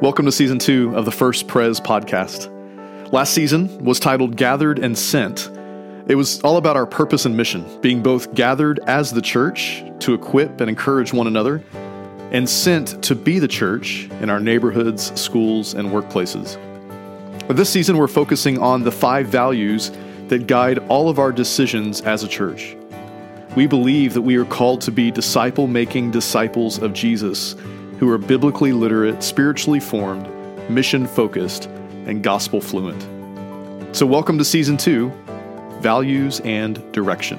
Welcome to season two of the First Prez podcast. Last season was titled Gathered and Sent. It was all about our purpose and mission, being both gathered as the church to equip and encourage one another, and sent to be the church in our neighborhoods, schools, and workplaces. This season, we're focusing on the five values that guide all of our decisions as a church. We believe that we are called to be disciple making disciples of Jesus who are biblically literate, spiritually formed, mission focused, and gospel fluent. So, welcome to season two Values and Direction.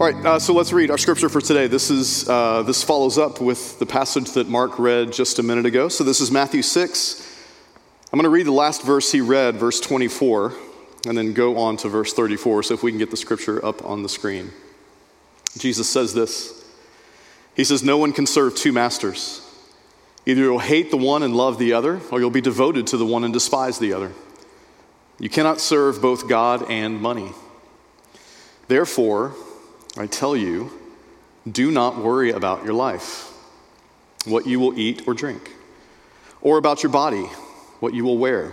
All right, uh, so let's read our scripture for today. This is uh, this follows up with the passage that Mark read just a minute ago. So this is Matthew six. I'm going to read the last verse he read, verse 24 and then go on to verse 34. So if we can get the scripture up on the screen. Jesus says this He says, No one can serve two masters. Either you'll hate the one and love the other, or you'll be devoted to the one and despise the other. You cannot serve both God and money. Therefore, I tell you, do not worry about your life, what you will eat or drink, or about your body, what you will wear.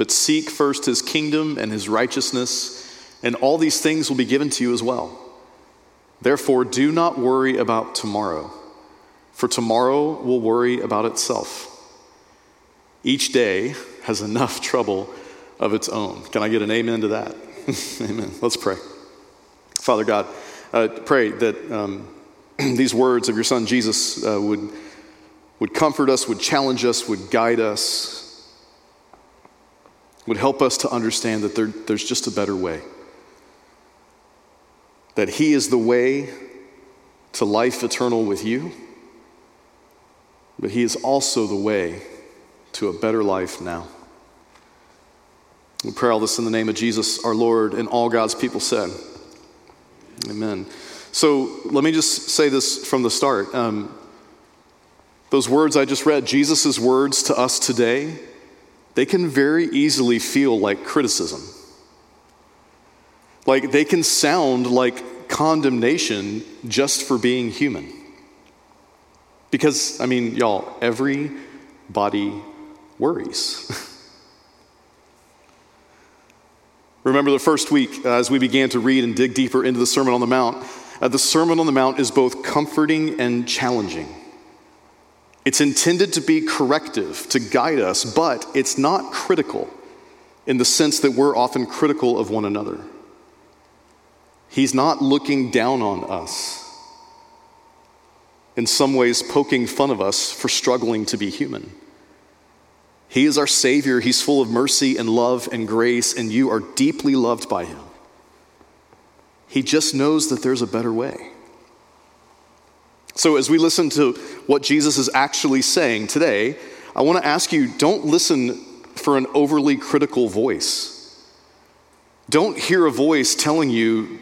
But seek first his kingdom and his righteousness, and all these things will be given to you as well. Therefore, do not worry about tomorrow, for tomorrow will worry about itself. Each day has enough trouble of its own. Can I get an amen to that? amen. Let's pray. Father God, uh, pray that um, these words of your Son Jesus uh, would, would comfort us, would challenge us, would guide us would help us to understand that there, there's just a better way. That He is the way to life eternal with you, but He is also the way to a better life now. We pray all this in the name of Jesus, our Lord, and all God's people said. Amen. So let me just say this from the start. Um, those words I just read, Jesus' words to us today, they can very easily feel like criticism. Like they can sound like condemnation just for being human. Because, I mean, y'all, everybody worries. Remember the first week uh, as we began to read and dig deeper into the Sermon on the Mount? Uh, the Sermon on the Mount is both comforting and challenging. It's intended to be corrective, to guide us, but it's not critical in the sense that we're often critical of one another. He's not looking down on us, in some ways, poking fun of us for struggling to be human. He is our Savior. He's full of mercy and love and grace, and you are deeply loved by Him. He just knows that there's a better way. So, as we listen to what Jesus is actually saying today, I want to ask you don't listen for an overly critical voice. Don't hear a voice telling you,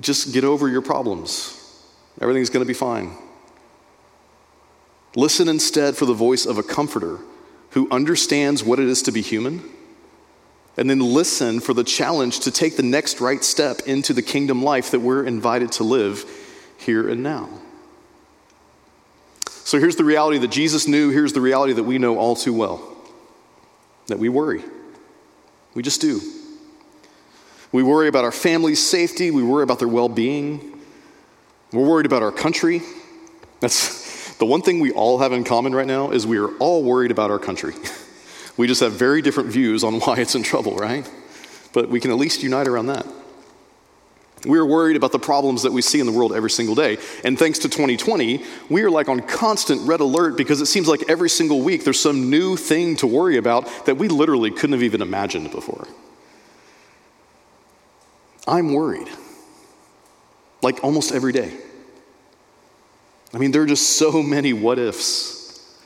just get over your problems. Everything's going to be fine. Listen instead for the voice of a comforter who understands what it is to be human. And then listen for the challenge to take the next right step into the kingdom life that we're invited to live here and now. So here's the reality that Jesus knew, here's the reality that we know all too well that we worry. We just do. We worry about our family's safety, we worry about their well being. We're worried about our country. That's the one thing we all have in common right now is we are all worried about our country. we just have very different views on why it's in trouble, right? But we can at least unite around that. We are worried about the problems that we see in the world every single day. And thanks to 2020, we are like on constant red alert because it seems like every single week there's some new thing to worry about that we literally couldn't have even imagined before. I'm worried, like almost every day. I mean, there are just so many what ifs.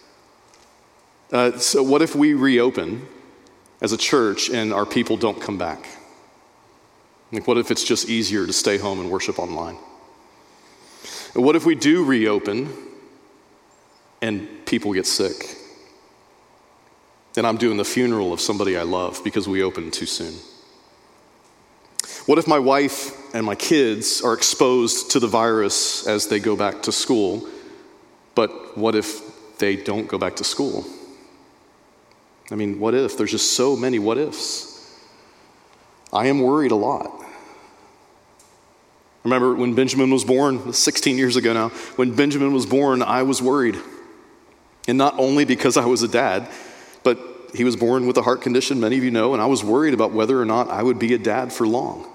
Uh, so, what if we reopen as a church and our people don't come back? Like, what if it's just easier to stay home and worship online? And what if we do reopen and people get sick? And I'm doing the funeral of somebody I love because we opened too soon. What if my wife and my kids are exposed to the virus as they go back to school, but what if they don't go back to school? I mean, what if? There's just so many what ifs. I am worried a lot. Remember when Benjamin was born, 16 years ago now, when Benjamin was born, I was worried. And not only because I was a dad, but he was born with a heart condition, many of you know, and I was worried about whether or not I would be a dad for long.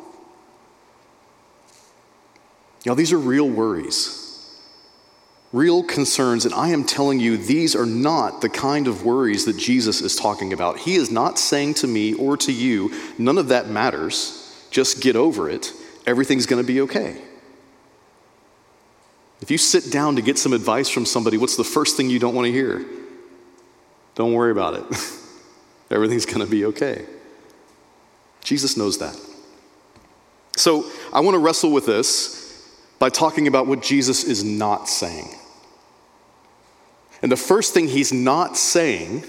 Y'all, these are real worries, real concerns, and I am telling you, these are not the kind of worries that Jesus is talking about. He is not saying to me or to you, none of that matters, just get over it everything's going to be okay. If you sit down to get some advice from somebody, what's the first thing you don't want to hear? Don't worry about it. Everything's going to be okay. Jesus knows that. So I want to wrestle with this by talking about what Jesus is not saying. And the first thing he's not saying,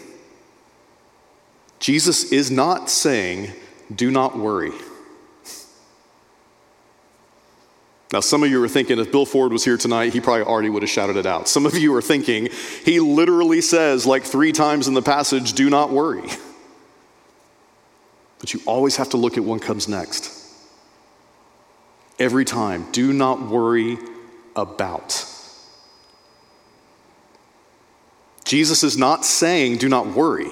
Jesus is not saying, do not worry. Now, some of you are thinking if Bill Ford was here tonight, he probably already would have shouted it out. Some of you are thinking he literally says, like three times in the passage, do not worry. But you always have to look at what comes next. Every time, do not worry about. Jesus is not saying, do not worry,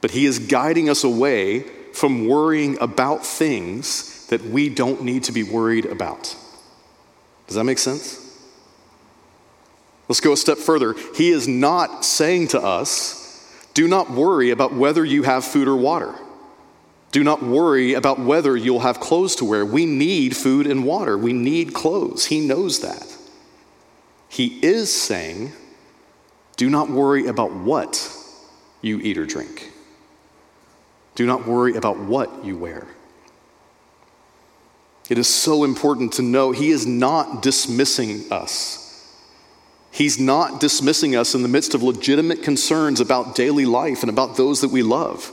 but he is guiding us away from worrying about things that we don't need to be worried about. Does that make sense? Let's go a step further. He is not saying to us, do not worry about whether you have food or water. Do not worry about whether you'll have clothes to wear. We need food and water. We need clothes. He knows that. He is saying, do not worry about what you eat or drink. Do not worry about what you wear. It is so important to know He is not dismissing us. He's not dismissing us in the midst of legitimate concerns about daily life and about those that we love.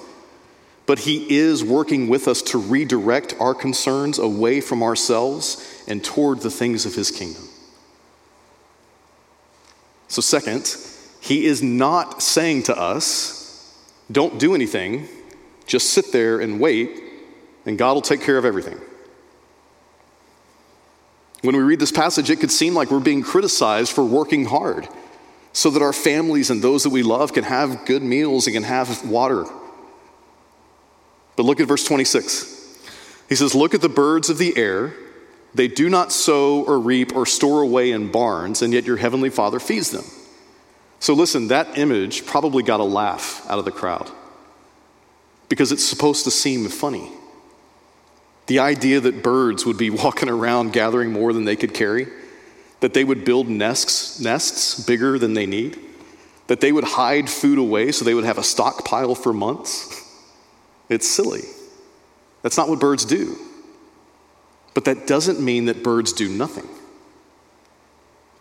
But He is working with us to redirect our concerns away from ourselves and toward the things of His kingdom. So, second, He is not saying to us, don't do anything, just sit there and wait, and God will take care of everything. When we read this passage, it could seem like we're being criticized for working hard so that our families and those that we love can have good meals and can have water. But look at verse 26. He says, Look at the birds of the air. They do not sow or reap or store away in barns, and yet your heavenly Father feeds them. So listen, that image probably got a laugh out of the crowd because it's supposed to seem funny. The idea that birds would be walking around gathering more than they could carry, that they would build nests, nests bigger than they need, that they would hide food away so they would have a stockpile for months. It's silly. That's not what birds do. But that doesn't mean that birds do nothing.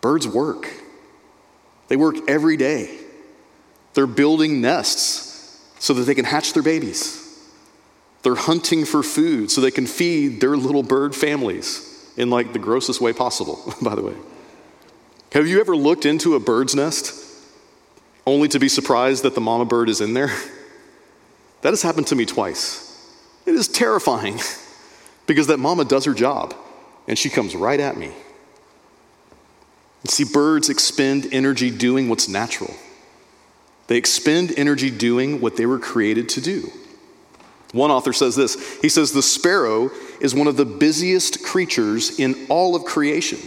Birds work. They work every day. They're building nests so that they can hatch their babies. They're hunting for food so they can feed their little bird families in like the grossest way possible, by the way. Have you ever looked into a bird's nest only to be surprised that the mama bird is in there? That has happened to me twice. It is terrifying because that mama does her job and she comes right at me. See, birds expend energy doing what's natural. They expend energy doing what they were created to do. One author says this He says, The sparrow is one of the busiest creatures in all of creation.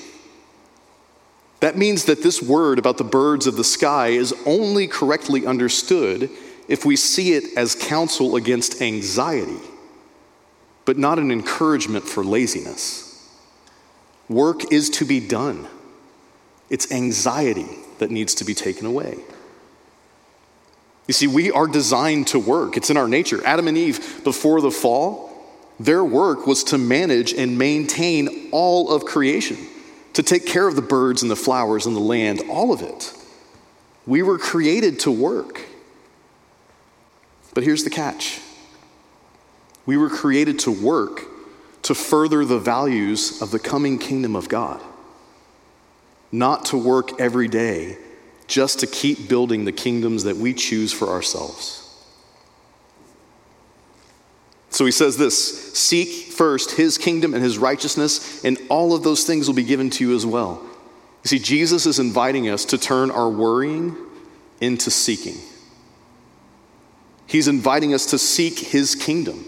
That means that this word about the birds of the sky is only correctly understood if we see it as counsel against anxiety, but not an encouragement for laziness. Work is to be done, it's anxiety that needs to be taken away. You see, we are designed to work, it's in our nature. Adam and Eve, before the fall, their work was to manage and maintain all of creation, to take care of the birds and the flowers and the land, all of it. We were created to work. But here's the catch we were created to work to further the values of the coming kingdom of God, not to work every day just to keep building the kingdoms that we choose for ourselves. So he says this Seek first his kingdom and his righteousness, and all of those things will be given to you as well. You see, Jesus is inviting us to turn our worrying into seeking. He's inviting us to seek his kingdom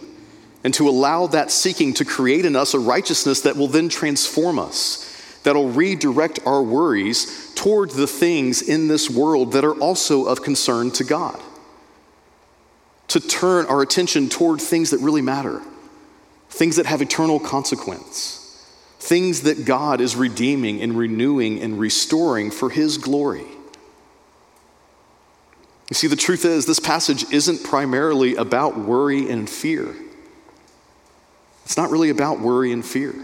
and to allow that seeking to create in us a righteousness that will then transform us that'll redirect our worries toward the things in this world that are also of concern to God. To turn our attention toward things that really matter, things that have eternal consequence, things that God is redeeming and renewing and restoring for His glory. You see, the truth is, this passage isn't primarily about worry and fear. It's not really about worry and fear.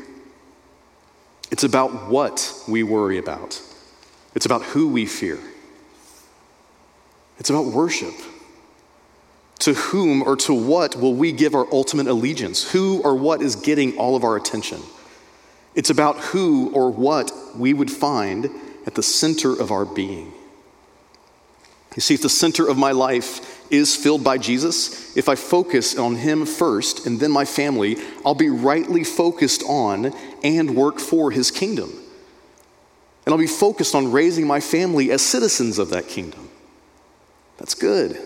It's about what we worry about, it's about who we fear, it's about worship. To whom or to what will we give our ultimate allegiance? Who or what is getting all of our attention? It's about who or what we would find at the center of our being. You see, if the center of my life is filled by Jesus, if I focus on Him first and then my family, I'll be rightly focused on and work for His kingdom. And I'll be focused on raising my family as citizens of that kingdom. That's good.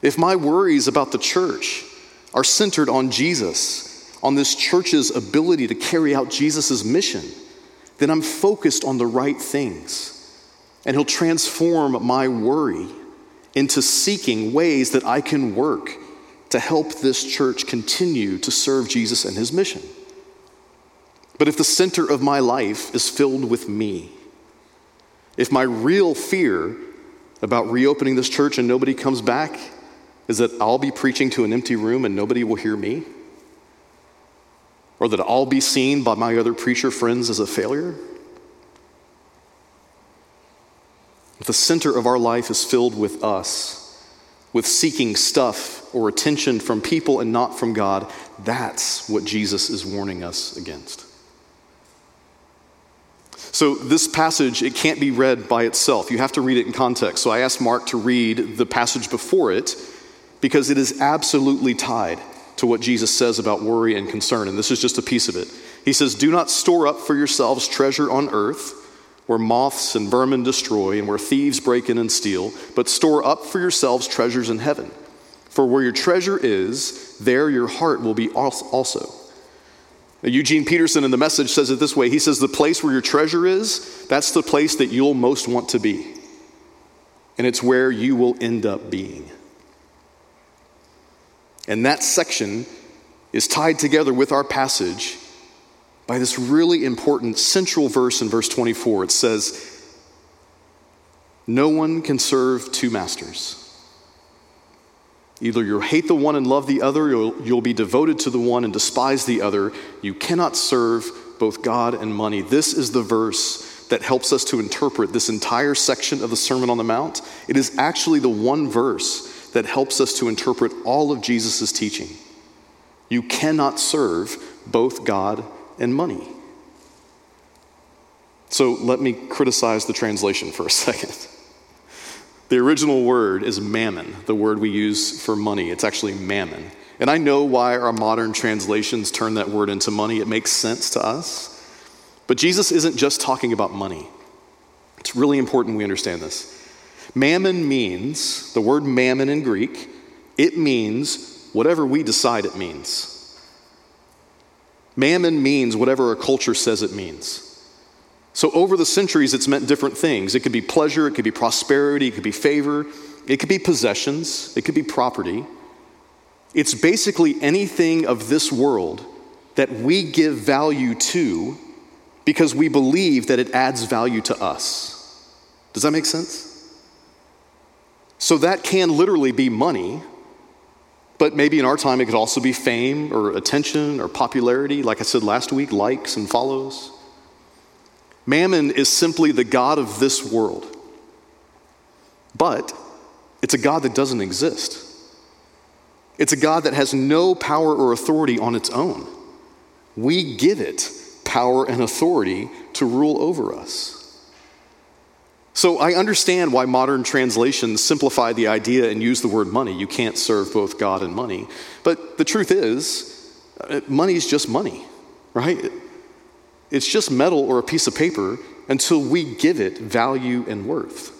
If my worries about the church are centered on Jesus, on this church's ability to carry out Jesus' mission, then I'm focused on the right things. And He'll transform my worry into seeking ways that I can work to help this church continue to serve Jesus and his mission. But if the center of my life is filled with me, if my real fear about reopening this church and nobody comes back is that I'll be preaching to an empty room and nobody will hear me, or that I'll be seen by my other preacher friends as a failure, If the center of our life is filled with us, with seeking stuff or attention from people and not from God, that's what Jesus is warning us against. So, this passage, it can't be read by itself. You have to read it in context. So, I asked Mark to read the passage before it because it is absolutely tied to what Jesus says about worry and concern. And this is just a piece of it. He says, Do not store up for yourselves treasure on earth where moths and vermin destroy and where thieves break in and steal, but store up for yourselves treasures in heaven. For where your treasure is, there your heart will be also. Eugene Peterson in the message says it this way He says, The place where your treasure is, that's the place that you'll most want to be. And it's where you will end up being. And that section is tied together with our passage by this really important central verse in verse 24. It says, No one can serve two masters. Either you'll hate the one and love the other, or you'll, you'll be devoted to the one and despise the other. You cannot serve both God and money. This is the verse that helps us to interpret this entire section of the Sermon on the Mount. It is actually the one verse that helps us to interpret all of Jesus' teaching. You cannot serve both God and money. So let me criticize the translation for a second. The original word is mammon, the word we use for money. It's actually mammon. And I know why our modern translations turn that word into money. It makes sense to us. But Jesus isn't just talking about money. It's really important we understand this. Mammon means, the word mammon in Greek, it means whatever we decide it means. Mammon means whatever a culture says it means. So, over the centuries, it's meant different things. It could be pleasure, it could be prosperity, it could be favor, it could be possessions, it could be property. It's basically anything of this world that we give value to because we believe that it adds value to us. Does that make sense? So, that can literally be money, but maybe in our time it could also be fame or attention or popularity, like I said last week, likes and follows. Mammon is simply the God of this world. But it's a God that doesn't exist. It's a God that has no power or authority on its own. We give it power and authority to rule over us. So I understand why modern translations simplify the idea and use the word money. You can't serve both God and money. But the truth is, uh, money is just money, right? It's just metal or a piece of paper until we give it value and worth.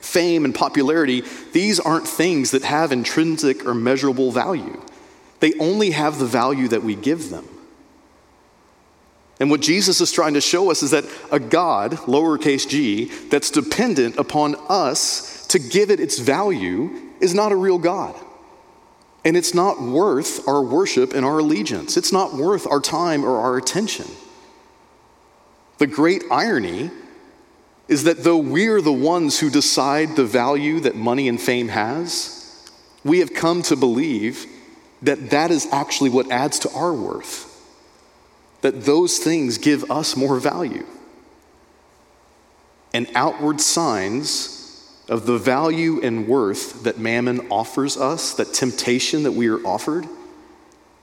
Fame and popularity, these aren't things that have intrinsic or measurable value. They only have the value that we give them. And what Jesus is trying to show us is that a God, lowercase g, that's dependent upon us to give it its value is not a real God. And it's not worth our worship and our allegiance. It's not worth our time or our attention. The great irony is that though we're the ones who decide the value that money and fame has, we have come to believe that that is actually what adds to our worth, that those things give us more value. And outward signs of the value and worth that mammon offers us, that temptation that we are offered,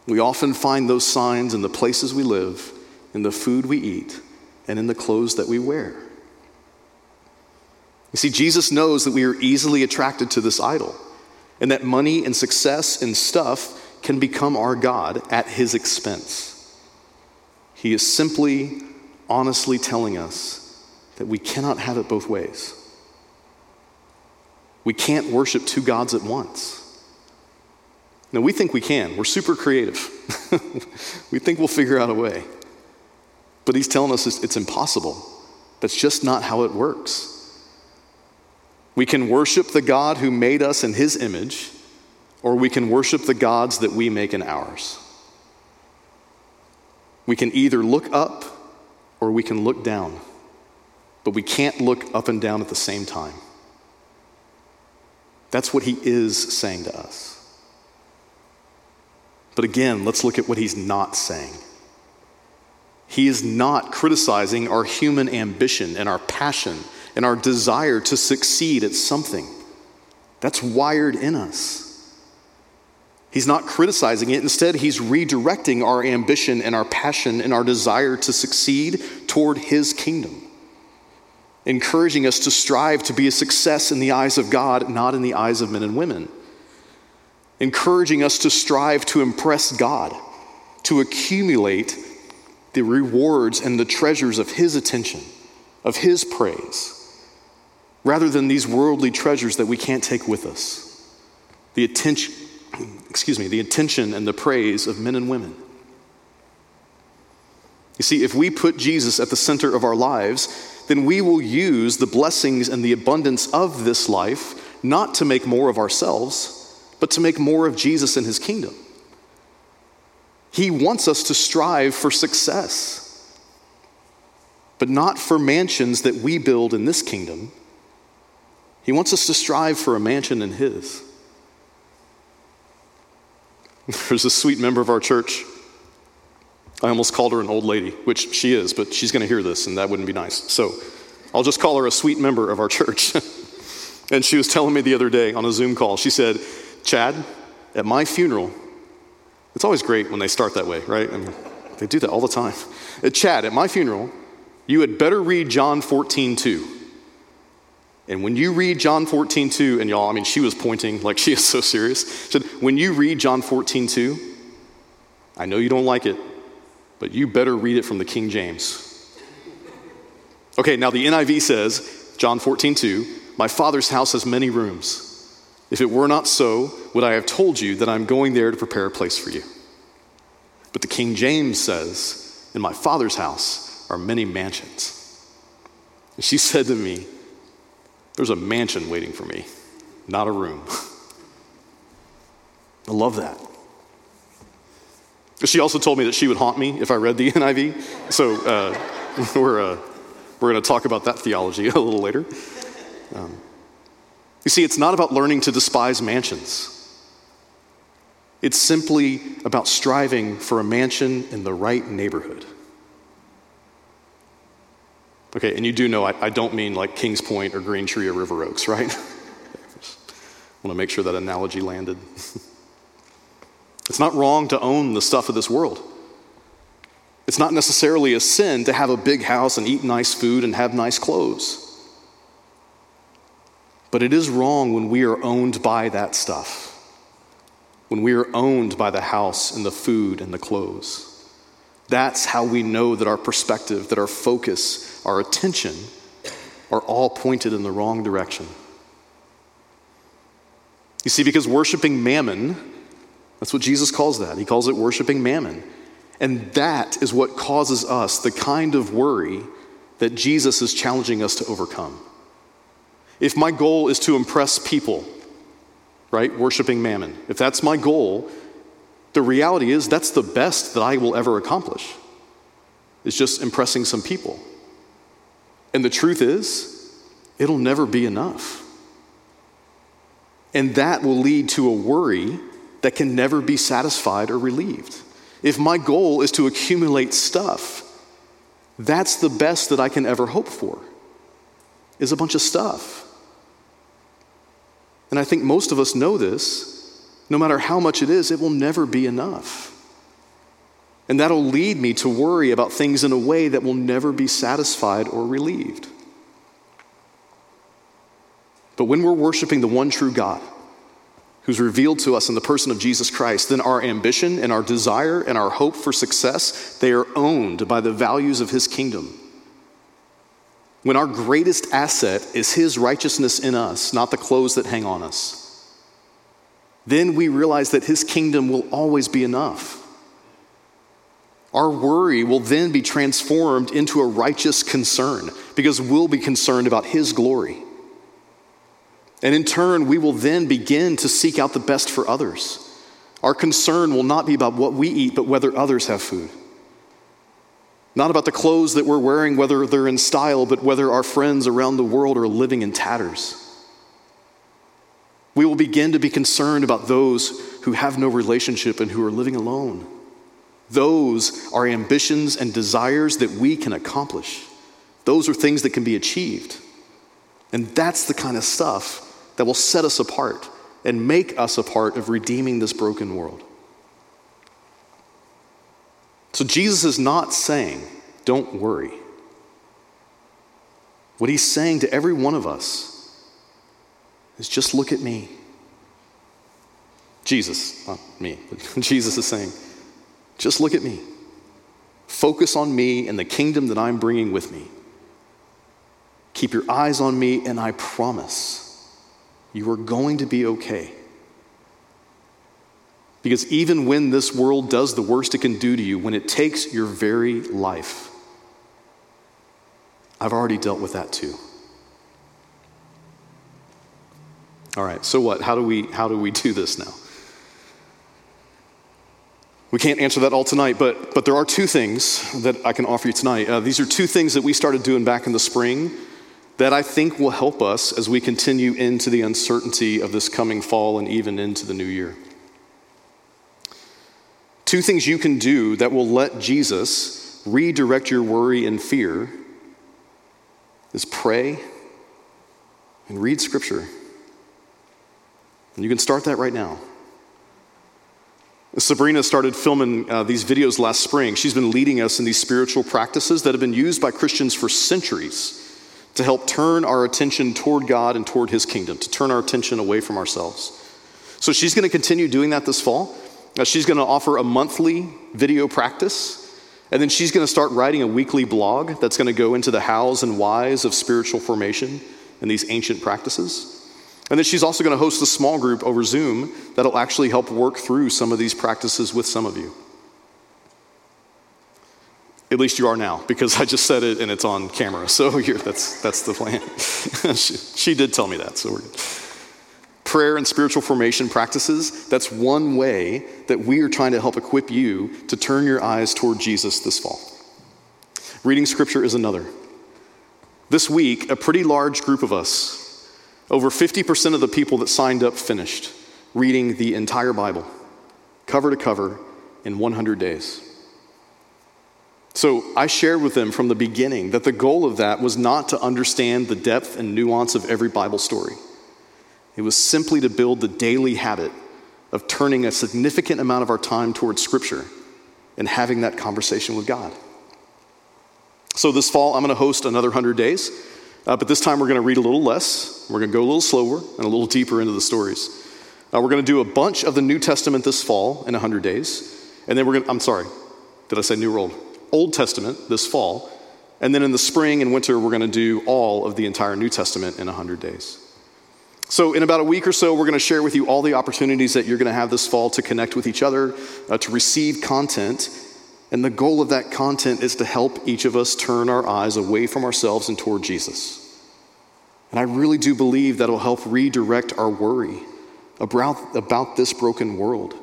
we often find those signs in the places we live, in the food we eat, and in the clothes that we wear. You see, Jesus knows that we are easily attracted to this idol, and that money and success and stuff can become our God at his expense. He is simply, honestly telling us that we cannot have it both ways. We can't worship two gods at once. Now, we think we can. We're super creative. we think we'll figure out a way. But he's telling us it's impossible. That's just not how it works. We can worship the God who made us in his image, or we can worship the gods that we make in ours. We can either look up or we can look down, but we can't look up and down at the same time. That's what he is saying to us. But again, let's look at what he's not saying. He is not criticizing our human ambition and our passion and our desire to succeed at something. That's wired in us. He's not criticizing it. Instead, he's redirecting our ambition and our passion and our desire to succeed toward his kingdom encouraging us to strive to be a success in the eyes of God, not in the eyes of men and women. Encouraging us to strive to impress God, to accumulate the rewards and the treasures of His attention, of His praise, rather than these worldly treasures that we can't take with us. The attention, excuse me, the attention and the praise of men and women. You see, if we put Jesus at the center of our lives, then we will use the blessings and the abundance of this life not to make more of ourselves, but to make more of Jesus and his kingdom. He wants us to strive for success, but not for mansions that we build in this kingdom. He wants us to strive for a mansion in his. There's a sweet member of our church I almost called her an old lady, which she is, but she's going to hear this, and that wouldn't be nice. So I'll just call her a sweet member of our church. and she was telling me the other day on a Zoom call, she said, Chad, at my funeral, it's always great when they start that way, right? I mean, they do that all the time. Chad, at my funeral, you had better read John 14, 2. And when you read John 14, 2, and y'all, I mean, she was pointing like she is so serious. She said, when you read John 14, 2, I know you don't like it, but you better read it from the King James. Okay, now the NIV says, John 14, 2, My Father's house has many rooms. If it were not so, would I have told you that I'm going there to prepare a place for you? But the King James says, In my Father's house are many mansions. And she said to me, There's a mansion waiting for me, not a room. I love that. She also told me that she would haunt me if I read the NIV. So uh, we're, uh, we're going to talk about that theology a little later. Um, you see, it's not about learning to despise mansions. It's simply about striving for a mansion in the right neighborhood. Okay, and you do know I, I don't mean like Kings Point or Green Tree or River Oaks, right? I want to make sure that analogy landed. it's not wrong to own the stuff of this world. It's not necessarily a sin to have a big house and eat nice food and have nice clothes. But it is wrong when we are owned by that stuff, when we are owned by the house and the food and the clothes. That's how we know that our perspective, that our focus, our attention are all pointed in the wrong direction. You see, because worshiping mammon, that's what Jesus calls that. He calls it worshiping mammon. And that is what causes us the kind of worry that Jesus is challenging us to overcome. If my goal is to impress people, right, worshiping mammon, if that's my goal, the reality is that's the best that I will ever accomplish. It's just impressing some people. And the truth is, it'll never be enough. And that will lead to a worry that can never be satisfied or relieved. If my goal is to accumulate stuff, that's the best that I can ever hope for, is a bunch of stuff. And I think most of us know this. No matter how much it is, it will never be enough. And that'll lead me to worry about things in a way that will never be satisfied or relieved. But when we're worshiping the one true God, who's revealed to us in the person of Jesus Christ, then our ambition and our desire and our hope for success, they are owned by the values of his kingdom. When our greatest asset is his righteousness in us, not the clothes that hang on us, then we realize that his kingdom will always be enough. Our worry will then be transformed into a righteous concern because we'll be concerned about his glory. And in turn, we will then begin to seek out the best for others. Our concern will not be about what we eat, but whether others have food. Not about the clothes that we're wearing, whether they're in style, but whether our friends around the world are living in tatters. We will begin to be concerned about those who have no relationship and who are living alone. Those are ambitions and desires that we can accomplish. Those are things that can be achieved. And that's the kind of stuff that will set us apart and make us a part of redeeming this broken world. So Jesus is not saying, don't worry. What he's saying to every one of us is just look at me. Jesus, not me, but Jesus is saying, just look at me. Focus on me and the kingdom that I'm bringing with me. Keep your eyes on me, and I promise you are going to be okay. Because even when this world does the worst it can do to you, when it takes your very life, I've already dealt with that too. All right, so what? How do we, how do, we do this now? We can't answer that all tonight, but, but there are two things that I can offer you tonight. Uh, these are two things that we started doing back in the spring that I think will help us as we continue into the uncertainty of this coming fall and even into the new year. Two things you can do that will let Jesus redirect your worry and fear is pray and read scripture. And you can start that right now. Sabrina started filming uh, these videos last spring. She's been leading us in these spiritual practices that have been used by Christians for centuries to help turn our attention toward God and toward His kingdom, to turn our attention away from ourselves. So she's going to continue doing that this fall. Uh, she's going to offer a monthly video practice And then she's going to start writing a weekly blog that's going to go into the hows and whys of spiritual formation and these ancient practices. And then she's also going to host a small group over Zoom that'll actually help work through some of these practices with some of you. At least you are now, because I just said it and it's on camera. So that's, that's the plan. she, she did tell me that, so we're good. Prayer and spiritual formation practices, that's one way that we are trying to help equip you to turn your eyes toward Jesus this fall. Reading scripture is another. This week, a pretty large group of us, over 50% of the people that signed up finished reading the entire Bible, cover to cover, in 100 days. So I shared with them from the beginning that the goal of that was not to understand the depth and nuance of every Bible story. It was simply to build the daily habit of turning a significant amount of our time towards Scripture and having that conversation with God. So this fall, I'm going to host another 100 days, uh, but this time we're going to read a little less. We're going to go a little slower and a little deeper into the stories. Uh, we're going to do a bunch of the New Testament this fall in 100 days. And then we're going to, I'm sorry, did I say New World? Old? Testament this fall. And then in the spring and winter, we're going to do all of the entire New Testament in 100 days. So, in about a week or so, we're going to share with you all the opportunities that you're going to have this fall to connect with each other, uh, to receive content. And the goal of that content is to help each of us turn our eyes away from ourselves and toward Jesus. And I really do believe that will help redirect our worry about, about this broken world.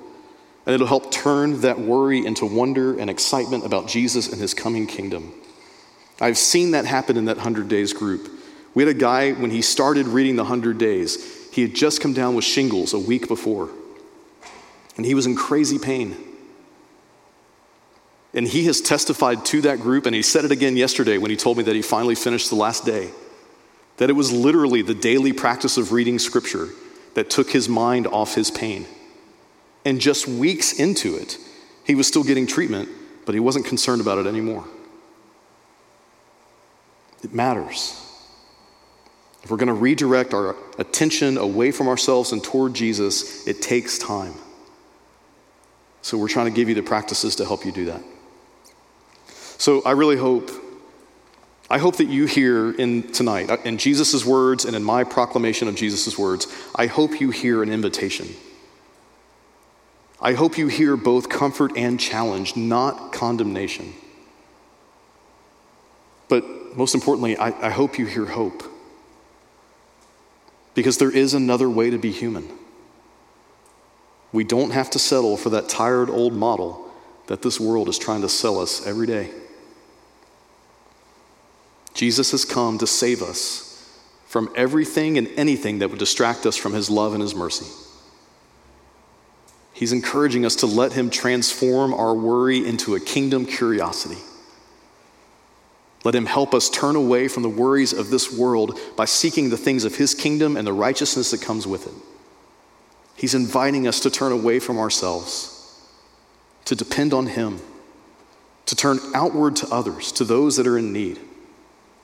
And it'll help turn that worry into wonder and excitement about Jesus and his coming kingdom. I've seen that happen in that 100 Days group. We had a guy, when he started reading the 100 Days, he had just come down with shingles a week before. And he was in crazy pain. And he has testified to that group, and he said it again yesterday when he told me that he finally finished the last day. That it was literally the daily practice of reading scripture that took his mind off his pain. And just weeks into it, he was still getting treatment, but he wasn't concerned about it anymore. It matters. If we're going to redirect our attention away from ourselves and toward Jesus, it takes time. So we're trying to give you the practices to help you do that. So I really hope I hope that you hear in tonight uh, in Jesus' words and in my proclamation of Jesus' words, I hope you hear an invitation. I hope you hear both comfort and challenge, not condemnation. But most importantly, I, I, hope you hear hope. Because there is another way to be human. We don't have to settle for that tired old model that this world is trying to sell us every day. Jesus has come to save us from everything and anything that would distract us from his love and his mercy. He's encouraging us to let him transform our worry into a kingdom curiosity. Let him help us turn away from the worries of this world by seeking the things of his kingdom and the righteousness that comes with it. He's inviting us to turn away from ourselves, to depend on him, to turn outward to others, to those that are in need,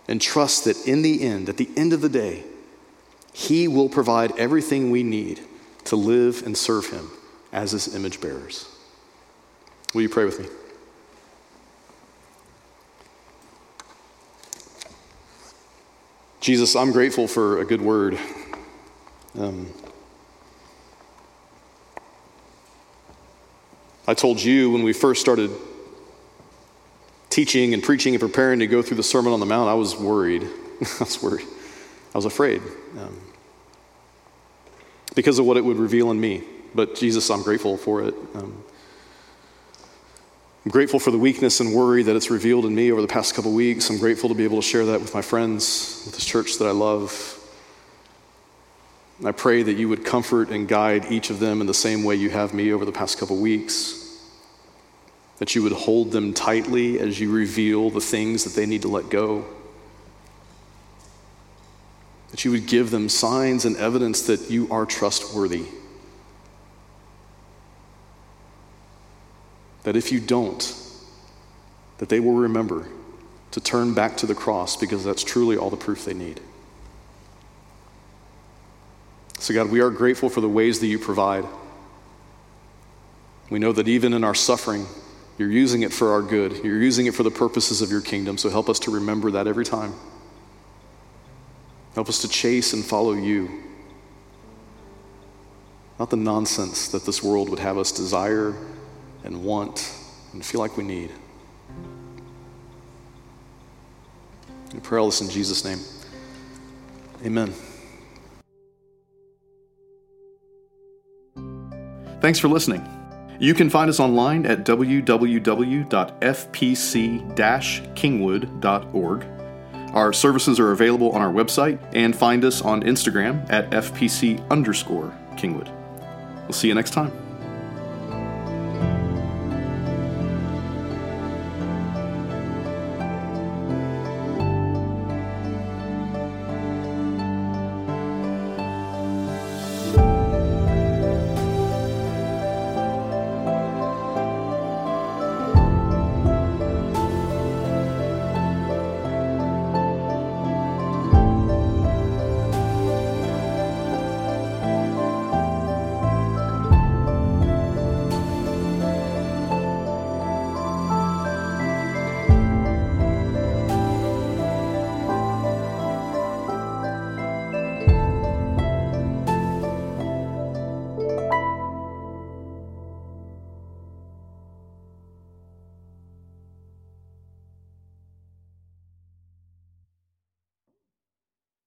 and trust that in the end, at the end of the day, he will provide everything we need to live and serve him as his image bearers. Will you pray with me? Jesus, I'm grateful for a good word. Um, I told you when we first started teaching and preaching and preparing to go through the Sermon on the Mount, I was worried. I was worried. I was afraid um, because of what it would reveal in me. But Jesus, I'm grateful for it. Um, I'm grateful for the weakness and worry that it's revealed in me over the past couple weeks. I'm grateful to be able to share that with my friends, with this church that I love. I pray that you would comfort and guide each of them in the same way you have me over the past couple weeks. That you would hold them tightly as you reveal the things that they need to let go. That you would give them signs and evidence that you are trustworthy. that if you don't, that they will remember to turn back to the cross because that's truly all the proof they need. So, God, we are grateful for the ways that you provide. We know that even in our suffering, You're using it for our good. You're using it for the purposes of your kingdom. So help us to remember that every time. Help us to chase and follow you. Not the nonsense that this world would have us desire and want and feel like we need. We pray all this in Jesus' name. Amen. Thanks for listening. You can find us online at www.fpc-kingwood.org. Our services are available on our website and find us on Instagram at fpc underscore kingwood. We'll see you next time.